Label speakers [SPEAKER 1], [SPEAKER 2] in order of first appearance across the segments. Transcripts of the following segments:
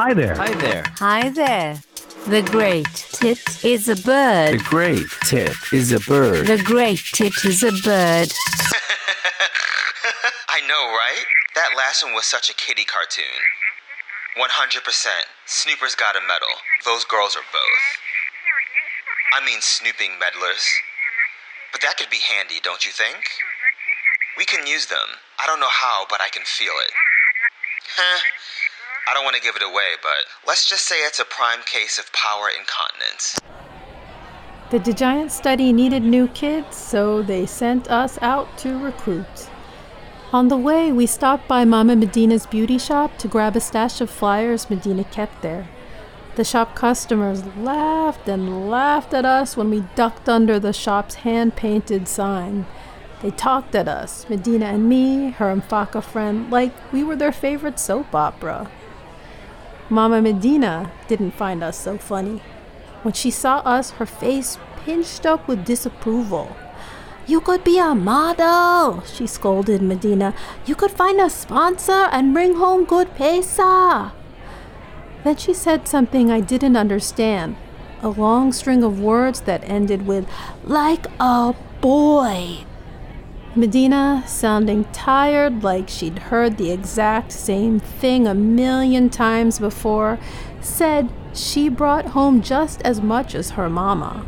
[SPEAKER 1] Hi there.
[SPEAKER 2] Hi there.
[SPEAKER 3] Hi there. The great tit is a bird.
[SPEAKER 2] The great tit is a bird.
[SPEAKER 3] The great tit is a bird.
[SPEAKER 4] I know, right? That last one was such a kitty cartoon. 100%. Snoopers got a medal. Those girls are both. I mean, snooping meddlers. But that could be handy, don't you think? We can use them. I don't know how, but I can feel it. Huh. I don't want to give it away, but let's just say it's a prime case of power incontinence.
[SPEAKER 5] The DeGiant study needed new kids, so they sent us out to recruit. On the way, we stopped by Mama Medina's beauty shop to grab a stash of flyers Medina kept there. The shop customers laughed and laughed at us when we ducked under the shop's hand painted sign. They talked at us, Medina and me, her and Mfaka friend, like we were their favorite soap opera. Mama Medina didn't find us so funny. When she saw us, her face pinched up with disapproval. You could be a model, she scolded Medina. You could find a sponsor and bring home good pesa. Then she said something I didn't understand a long string of words that ended with, like a boy. Medina, sounding tired like she'd heard the exact same thing a million times before, said she brought home just as much as her mama.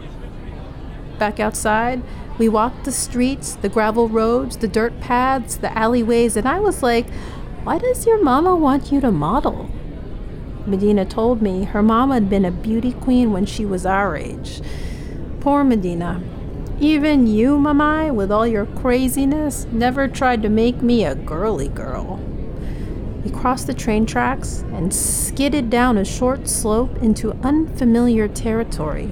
[SPEAKER 5] Back outside, we walked the streets, the gravel roads, the dirt paths, the alleyways, and I was like, why does your mama want you to model? Medina told me her mama had been a beauty queen when she was our age. Poor Medina. Even you, Mamai, with all your craziness, never tried to make me a girly girl. We crossed the train tracks and skidded down a short slope into unfamiliar territory.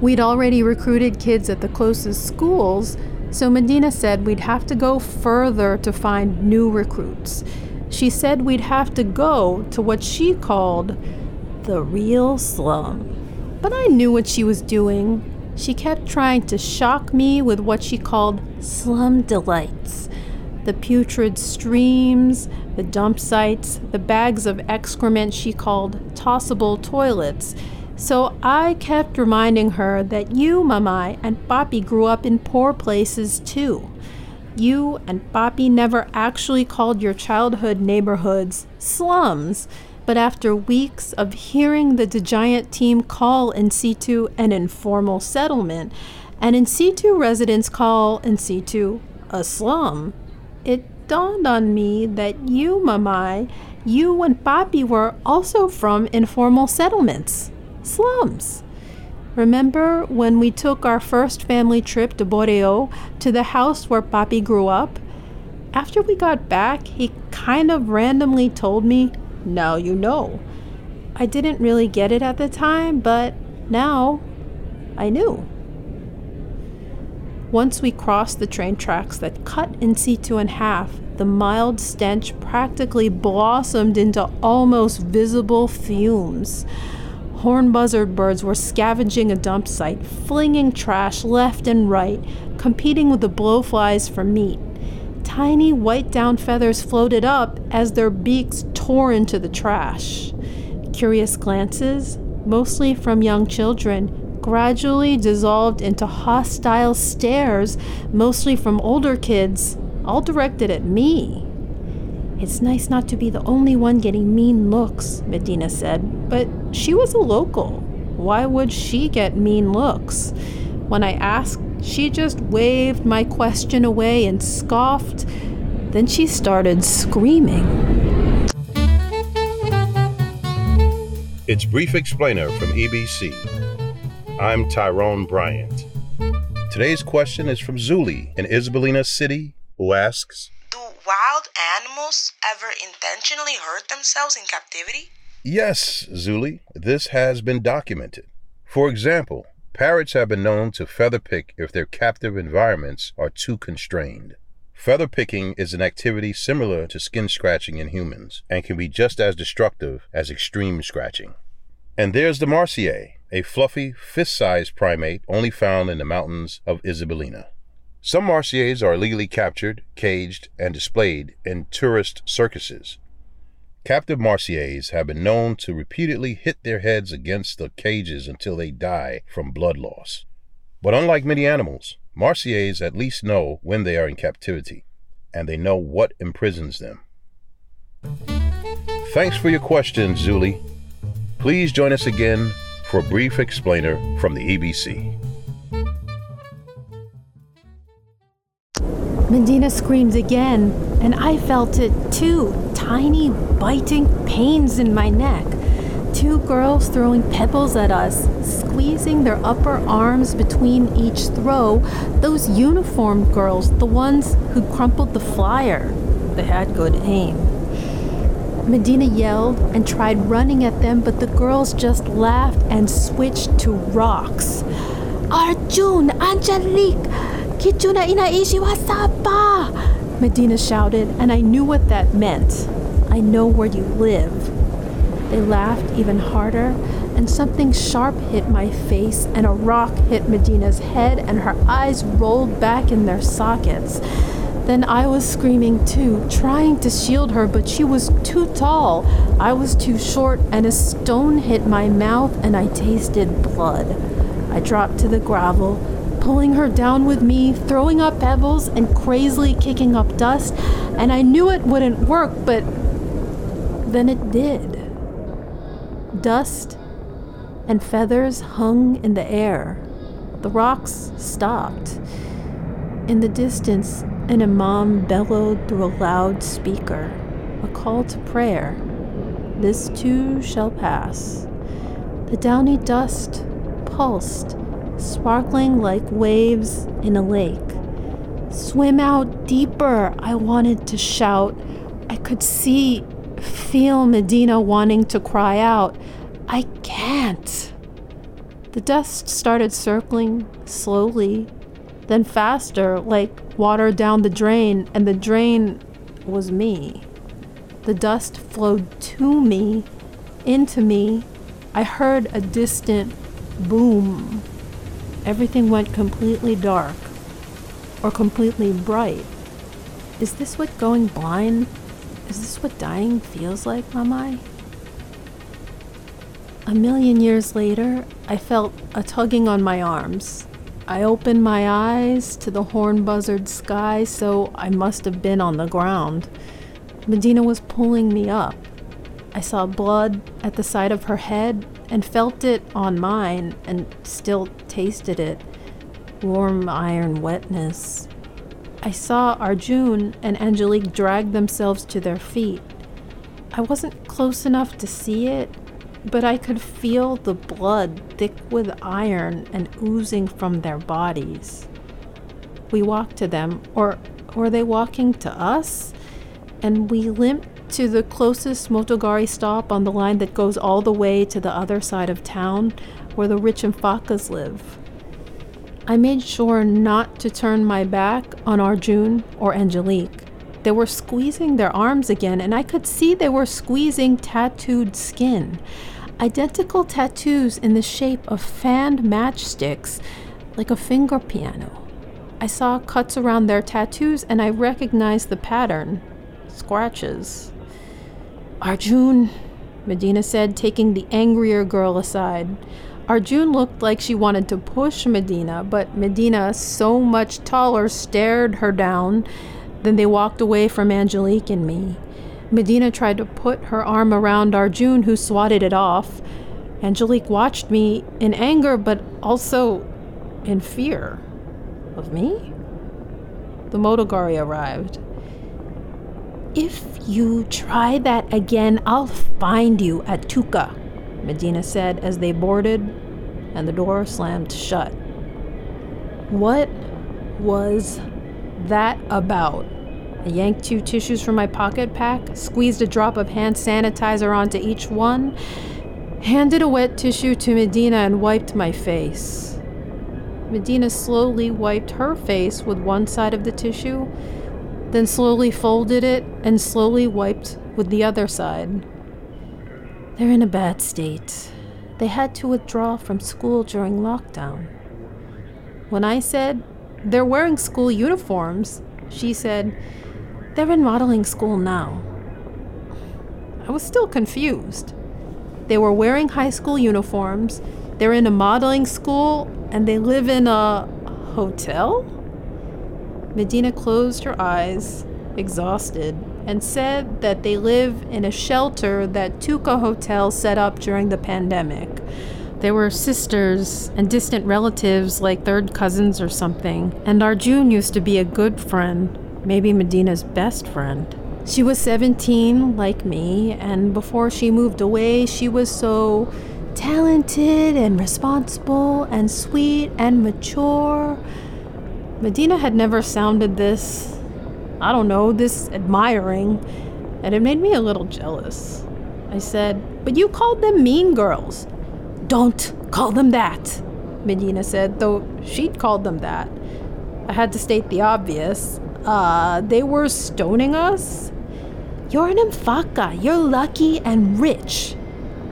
[SPEAKER 5] We'd already recruited kids at the closest schools, so Medina said we'd have to go further to find new recruits. She said we'd have to go to what she called the real slum. But I knew what she was doing. She kept trying to shock me with what she called slum delights the putrid streams, the dump sites, the bags of excrement she called tossable toilets. So I kept reminding her that you, Mamai, and Papi grew up in poor places too. You and Papi never actually called your childhood neighborhoods slums, but after weeks of hearing the DeGiant team call in situ an informal settlement, and in situ residents call in situ a slum, it dawned on me that you, Mamai, you and Papi were also from informal settlements, slums. Remember when we took our first family trip to Boreo to the house where Papi grew up? After we got back, he kind of randomly told me, Now you know. I didn't really get it at the time, but now I knew. Once we crossed the train tracks that cut in situ in half, the mild stench practically blossomed into almost visible fumes. Horn buzzard birds were scavenging a dump site, flinging trash left and right, competing with the blowflies for meat. Tiny white down feathers floated up as their beaks tore into the trash. Curious glances, mostly from young children, gradually dissolved into hostile stares, mostly from older kids, all directed at me. It's nice not to be the only one getting mean looks, Medina said, but she was a local. Why would she get mean looks? When I asked, she just waved my question away and scoffed. Then she started screaming.
[SPEAKER 6] It's Brief Explainer from EBC. I'm Tyrone Bryant. Today's question is from Zuli in Isabelina City, who asks
[SPEAKER 7] Do wild animals ever intentionally hurt themselves in captivity?
[SPEAKER 6] Yes, Zuli, this has been documented. For example, parrots have been known to feather pick if their captive environments are too constrained. Feather picking is an activity similar to skin scratching in humans and can be just as destructive as extreme scratching. And there's the marsier, a fluffy, fist sized primate only found in the mountains of Isabelina. Some marsiers are illegally captured, caged, and displayed in tourist circuses. Captive marsiers have been known to repeatedly hit their heads against the cages until they die from blood loss. But unlike many animals, marsiers at least know when they are in captivity, and they know what imprisons them. Thanks for your questions, Zuli. Please join us again for a brief explainer from the EBC.
[SPEAKER 5] Medina screams again, and I felt it too tiny, biting pains in my neck. Two girls throwing pebbles at us, squeezing their upper arms between each throw. Those uniformed girls, the ones who crumpled the flyer. They had good aim. Medina yelled and tried running at them, but the girls just laughed and switched to rocks. Arjun, Angelique, Kichuna inaishi wasapa! Medina shouted, and I knew what that meant. I know where you live. They laughed even harder, and something sharp hit my face, and a rock hit Medina's head, and her eyes rolled back in their sockets. Then I was screaming too, trying to shield her, but she was too tall. I was too short, and a stone hit my mouth, and I tasted blood. I dropped to the gravel, pulling her down with me, throwing up pebbles, and crazily kicking up dust, and I knew it wouldn't work, but then it did. Dust and feathers hung in the air. The rocks stopped. In the distance, an imam bellowed through a loudspeaker, a call to prayer. This too shall pass. The downy dust pulsed, sparkling like waves in a lake. Swim out deeper, I wanted to shout. I could see, feel Medina wanting to cry out. I can't. The dust started circling slowly, then faster, like water down the drain, and the drain was me. The dust flowed to me, into me. I heard a distant boom. Everything went completely dark or completely bright. Is this what going blind? Is this what dying feels like, Mamai? A million years later, I felt a tugging on my arms. I opened my eyes to the horn buzzard sky, so I must have been on the ground. Medina was pulling me up. I saw blood at the side of her head and felt it on mine and still tasted it warm iron wetness. I saw Arjun and Angelique drag themselves to their feet. I wasn't close enough to see it, but I could feel the blood thick with iron and oozing from their bodies. We walked to them, or were they walking to us? And we limped to the closest Motogari stop on the line that goes all the way to the other side of town, where the rich Mfakas live. I made sure not to turn my back on Arjun or Angelique. They were squeezing their arms again, and I could see they were squeezing tattooed skin. Identical tattoos in the shape of fanned matchsticks, like a finger piano. I saw cuts around their tattoos and I recognized the pattern scratches. Arjun, Medina said, taking the angrier girl aside. Arjun looked like she wanted to push Medina, but Medina, so much taller, stared her down. Then they walked away from Angelique and me. Medina tried to put her arm around Arjun, who swatted it off. Angelique watched me in anger, but also in fear. Of me? The Motogari arrived. If you try that again, I'll find you at Tuka, Medina said as they boarded and the door slammed shut. What was that about? I yanked two tissues from my pocket pack, squeezed a drop of hand sanitizer onto each one, handed a wet tissue to Medina, and wiped my face. Medina slowly wiped her face with one side of the tissue, then slowly folded it and slowly wiped with the other side. They're in a bad state. They had to withdraw from school during lockdown. When I said, they're wearing school uniforms, she said, they're in modeling school now. I was still confused. They were wearing high school uniforms, they're in a modeling school, and they live in a hotel? Medina closed her eyes, exhausted, and said that they live in a shelter that Tuca Hotel set up during the pandemic. They were sisters and distant relatives, like third cousins or something, and Arjun used to be a good friend, maybe Medina's best friend. She was 17, like me, and before she moved away, she was so talented and responsible and sweet and mature. Medina had never sounded this, I don't know, this admiring, and it made me a little jealous. I said, But you called them mean girls. Don't call them that, Medina said, though she'd called them that. I had to state the obvious. Uh, they were stoning us? You're an mfaka. You're lucky and rich.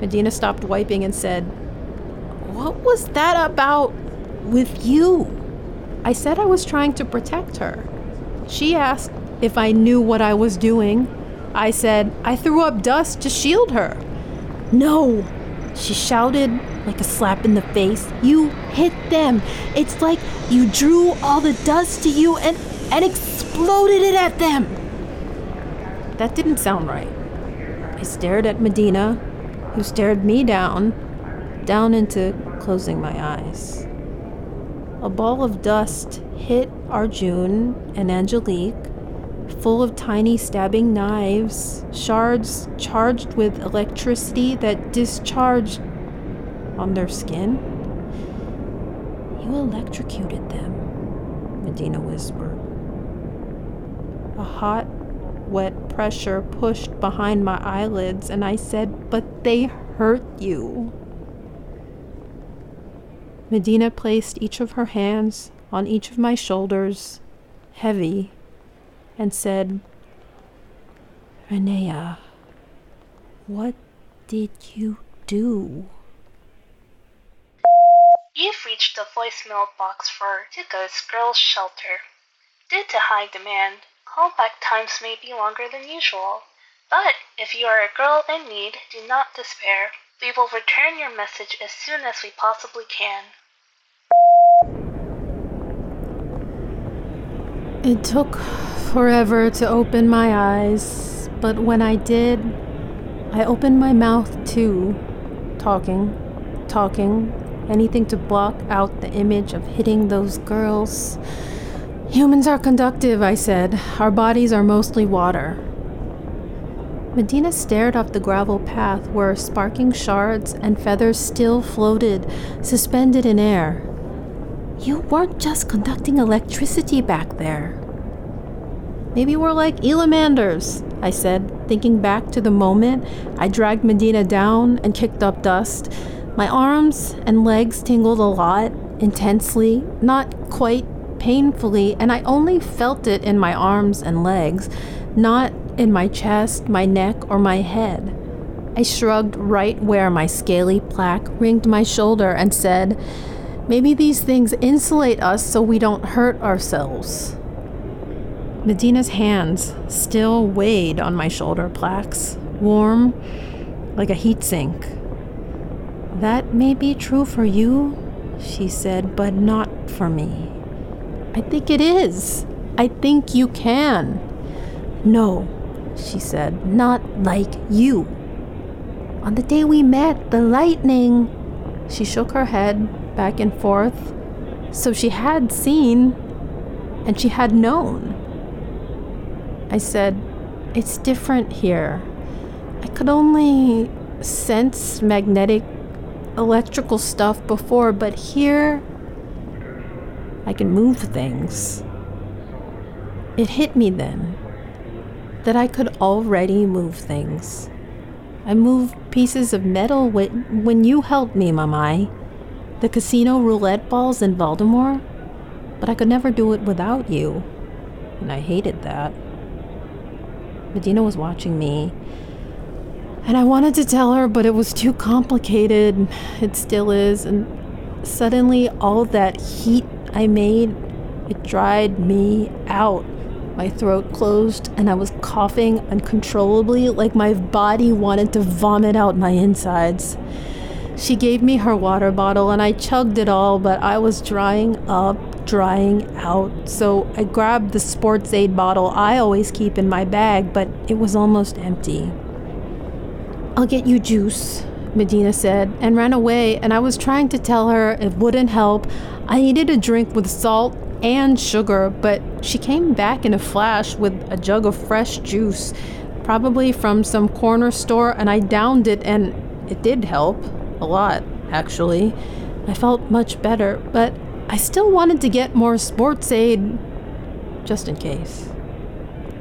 [SPEAKER 5] Medina stopped wiping and said, What was that about with you? I said I was trying to protect her. She asked if I knew what I was doing. I said, I threw up dust to shield her. No, she shouted like a slap in the face. You hit them. It's like you drew all the dust to you and, and exploded it at them. That didn't sound right. I stared at Medina, who stared me down, down into closing my eyes. A ball of dust hit Arjun and Angelique, full of tiny stabbing knives, shards charged with electricity that discharged on their skin. You electrocuted them, Medina whispered. A hot, wet pressure pushed behind my eyelids, and I said, But they hurt you. Medina placed each of her hands on each of my shoulders, heavy, and said, Renea, what did you do?
[SPEAKER 1] You've reached the voicemail box for Tico's Girls Shelter. Due to high demand, callback times may be longer than usual. But if you are a girl in need, do not despair. We will return your message as soon as we possibly can.
[SPEAKER 5] It took forever to open my eyes, but when I did, I opened my mouth too, talking, talking, anything to block out the image of hitting those girls. Humans are conductive, I said. Our bodies are mostly water. Medina stared up the gravel path where sparking shards and feathers still floated, suspended in air. You weren't just conducting electricity back there. Maybe we're like elamanders, I said, thinking back to the moment I dragged Medina down and kicked up dust. My arms and legs tingled a lot, intensely, not quite painfully, and I only felt it in my arms and legs, not in my chest, my neck, or my head. I shrugged right where my scaly plaque ringed my shoulder and said, Maybe these things insulate us so we don't hurt ourselves. Medina's hands still weighed on my shoulder plaques, warm like a heat sink. That may be true for you, she said, but not for me. I think it is. I think you can. No, she said, not like you. On the day we met, the lightning. She shook her head back and forth. So she had seen, and she had known. I said, It's different here. I could only sense magnetic electrical stuff before, but here I can move things. It hit me then that I could already move things. I moved pieces of metal when you helped me, Mamai. The casino roulette balls in Baltimore. But I could never do it without you. And I hated that. Medina was watching me. And I wanted to tell her, but it was too complicated. It still is. And suddenly, all that heat I made, it dried me out. My throat closed and I was coughing uncontrollably, like my body wanted to vomit out my insides. She gave me her water bottle and I chugged it all, but I was drying up, drying out. So I grabbed the sports aid bottle I always keep in my bag, but it was almost empty. I'll get you juice, Medina said, and ran away. And I was trying to tell her it wouldn't help. I needed a drink with salt and sugar, but she came back in a flash with a jug of fresh juice, probably from some corner store, and I downed it, and it did help. A lot, actually. I felt much better, but I still wanted to get more sports aid, just in case.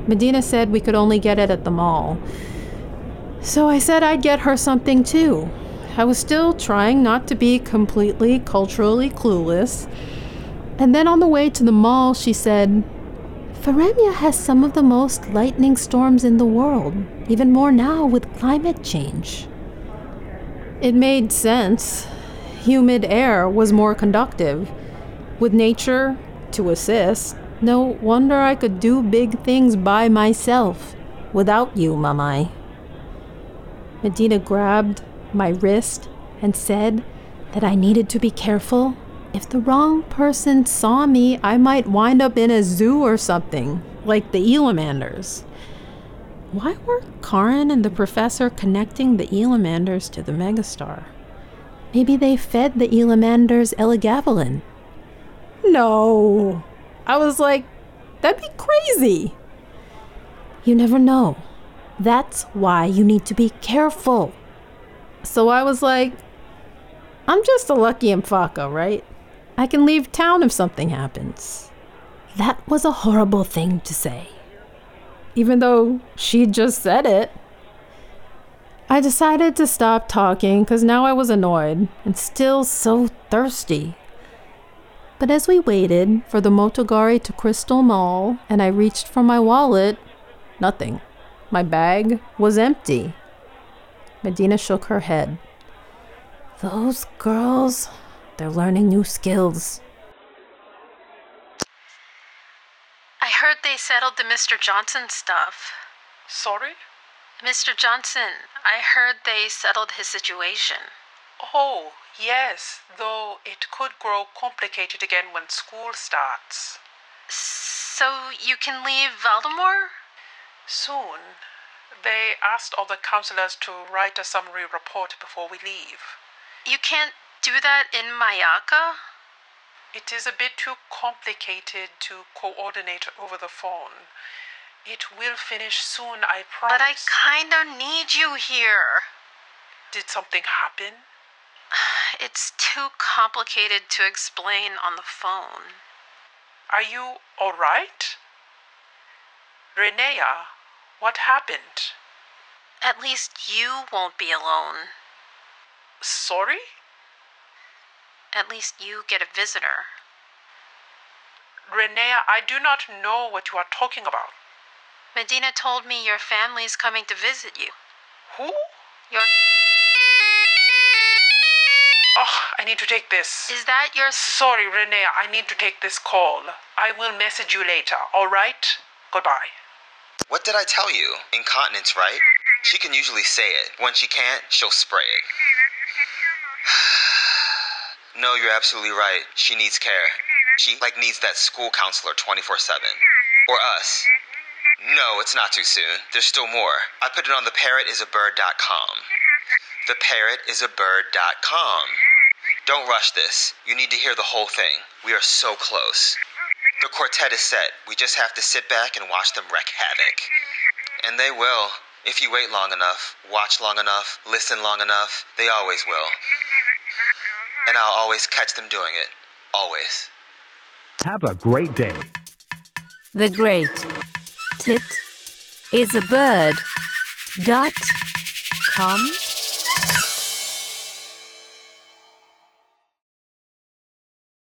[SPEAKER 5] Medina said we could only get it at the mall. So I said I'd get her something too. I was still trying not to be completely culturally clueless. And then on the way to the mall, she said, Faremia has some of the most lightning storms in the world, even more now with climate change. It made sense. Humid air was more conductive. With nature to assist, no wonder I could do big things by myself without you, Mamai. Medina grabbed my wrist and said that I needed to be careful if the wrong person saw me, I might wind up in a zoo or something, like the Elamanders. Why were Karin and the professor connecting the Elamanders to the megastar? Maybe they fed the Elamanders Elagabalin. No. I was like, that'd be crazy. You never know. That's why you need to be careful. So I was like, I'm just a lucky Mfaka, right? I can leave town if something happens. That was a horrible thing to say. Even though she just said it. I decided to stop talking because now I was annoyed and still so thirsty. But as we waited for the Motogari to Crystal Mall and I reached for my wallet, nothing. My bag was empty. Medina shook her head. Those girls, they're learning new skills.
[SPEAKER 1] Heard they settled the Mr. Johnson stuff.
[SPEAKER 8] Sorry?
[SPEAKER 1] Mr. Johnson, I heard they settled his situation.
[SPEAKER 8] Oh, yes, though it could grow complicated again when school starts.
[SPEAKER 1] So you can leave Valdemar?
[SPEAKER 8] Soon. They asked all the counselors to write a summary report before we leave.
[SPEAKER 1] You can't do that in Mayaka?
[SPEAKER 8] It is a bit too complicated to coordinate over the phone. It will finish soon, I promise.
[SPEAKER 1] But I kinda need you here.
[SPEAKER 8] Did something happen?
[SPEAKER 1] It's too complicated to explain on the phone.
[SPEAKER 8] Are you alright? Renea, what happened?
[SPEAKER 1] At least you won't be alone.
[SPEAKER 8] Sorry?
[SPEAKER 1] At least you get a visitor.
[SPEAKER 8] Renea, I do not know what you are talking about.
[SPEAKER 1] Medina told me your family is coming to visit you.
[SPEAKER 8] Who?
[SPEAKER 1] Your
[SPEAKER 8] Oh, I need to take this.
[SPEAKER 1] Is that your
[SPEAKER 8] Sorry, Renea, I need to take this call. I will message you later, alright? Goodbye.
[SPEAKER 4] What did I tell you? Incontinence, right? She can usually say it. When she can't, she'll spray it. No, you're absolutely right. She needs care. She like needs that school counselor 24/7. Or us. No, it's not too soon. There's still more. I put it on theparrotisabird.com. Theparrotisabird.com. Don't rush this. You need to hear the whole thing. We are so close. The quartet is set. We just have to sit back and watch them wreak havoc. And they will. If you wait long enough, watch long enough, listen long enough, they always will. And I'll always catch them doing it. Always.
[SPEAKER 2] Have a great day.
[SPEAKER 3] The Great Tit is a Bird dot com.